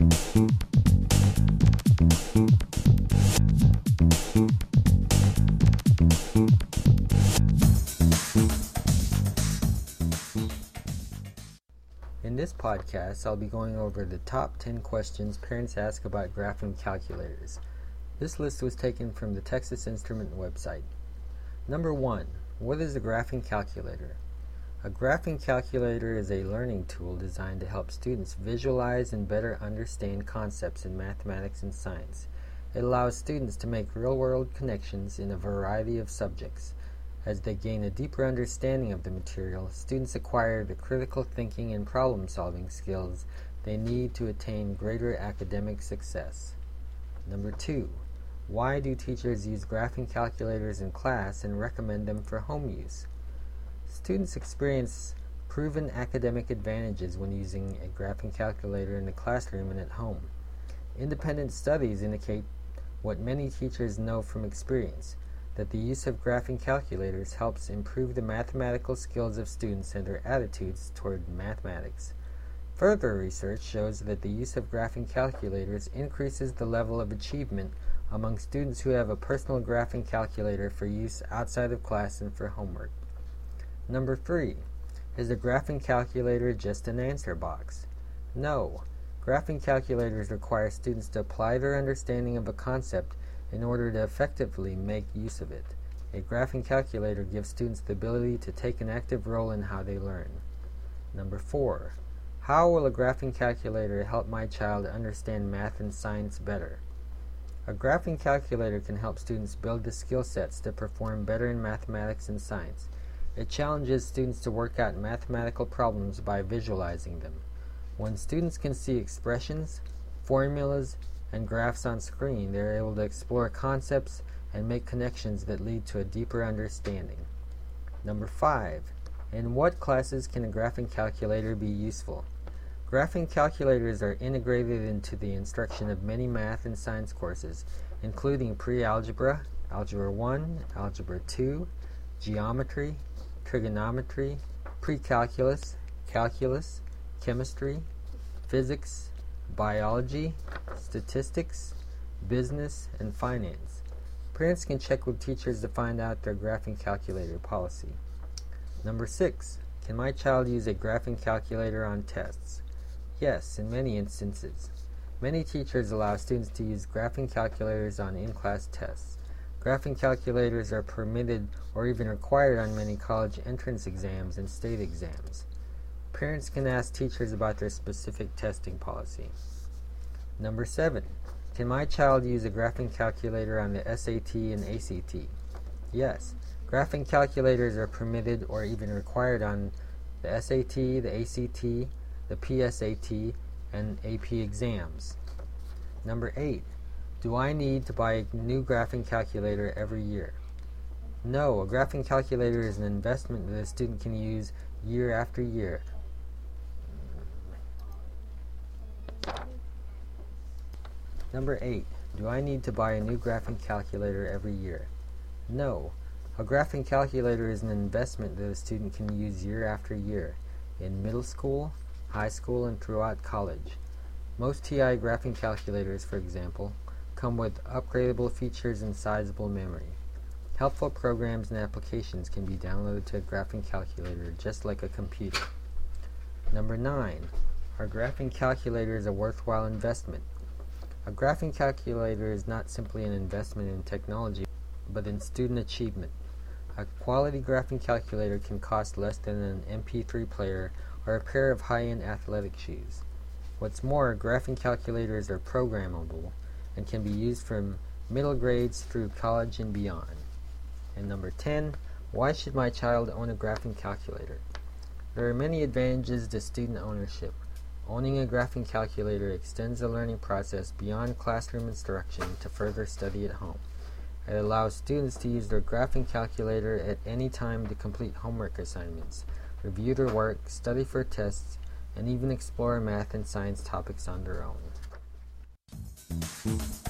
In this podcast, I'll be going over the top 10 questions parents ask about graphing calculators. This list was taken from the Texas Instrument website. Number 1. What is a graphing calculator? A graphing calculator is a learning tool designed to help students visualize and better understand concepts in mathematics and science. It allows students to make real world connections in a variety of subjects. As they gain a deeper understanding of the material, students acquire the critical thinking and problem solving skills they need to attain greater academic success. Number two, why do teachers use graphing calculators in class and recommend them for home use? Students experience proven academic advantages when using a graphing calculator in the classroom and at home. Independent studies indicate what many teachers know from experience that the use of graphing calculators helps improve the mathematical skills of students and their attitudes toward mathematics. Further research shows that the use of graphing calculators increases the level of achievement among students who have a personal graphing calculator for use outside of class and for homework. Number 3. Is a graphing calculator just an answer box? No. Graphing calculators require students to apply their understanding of a concept in order to effectively make use of it. A graphing calculator gives students the ability to take an active role in how they learn. Number 4. How will a graphing calculator help my child understand math and science better? A graphing calculator can help students build the skill sets to perform better in mathematics and science. It challenges students to work out mathematical problems by visualizing them. When students can see expressions, formulas, and graphs on screen, they are able to explore concepts and make connections that lead to a deeper understanding. Number 5. In what classes can a graphing calculator be useful? Graphing calculators are integrated into the instruction of many math and science courses, including pre-algebra, algebra 1, algebra 2, geometry, trigonometry, pre-calculus, calculus, chemistry, physics, biology, statistics, business, and finance. Parents can check with teachers to find out their graphing calculator policy. Number 6. Can my child use a graphing calculator on tests? Yes, in many instances. Many teachers allow students to use graphing calculators on in class tests. Graphing calculators are permitted or even required on many college entrance exams and state exams. Parents can ask teachers about their specific testing policy. Number 7. Can my child use a graphing calculator on the SAT and ACT? Yes. Graphing calculators are permitted or even required on the SAT, the ACT, the PSAT, and AP exams. Number 8. Do I need to buy a new graphing calculator every year? No, a graphing calculator is an investment that a student can use year after year. Number 8. Do I need to buy a new graphing calculator every year? No. A graphing calculator is an investment that a student can use year after year in middle school, high school, and throughout college. Most TI graphing calculators, for example, come with upgradable features and sizable memory. Helpful programs and applications can be downloaded to a graphing calculator just like a computer. Number 9. Our graphing calculator is a worthwhile investment? A graphing calculator is not simply an investment in technology, but in student achievement. A quality graphing calculator can cost less than an MP3 player or a pair of high-end athletic shoes. What's more, graphing calculators are programmable and can be used from middle grades through college and beyond. And number 10, why should my child own a graphing calculator? There are many advantages to student ownership. Owning a graphing calculator extends the learning process beyond classroom instruction to further study at home. It allows students to use their graphing calculator at any time to complete homework assignments, review their work, study for tests, and even explore math and science topics on their own. Música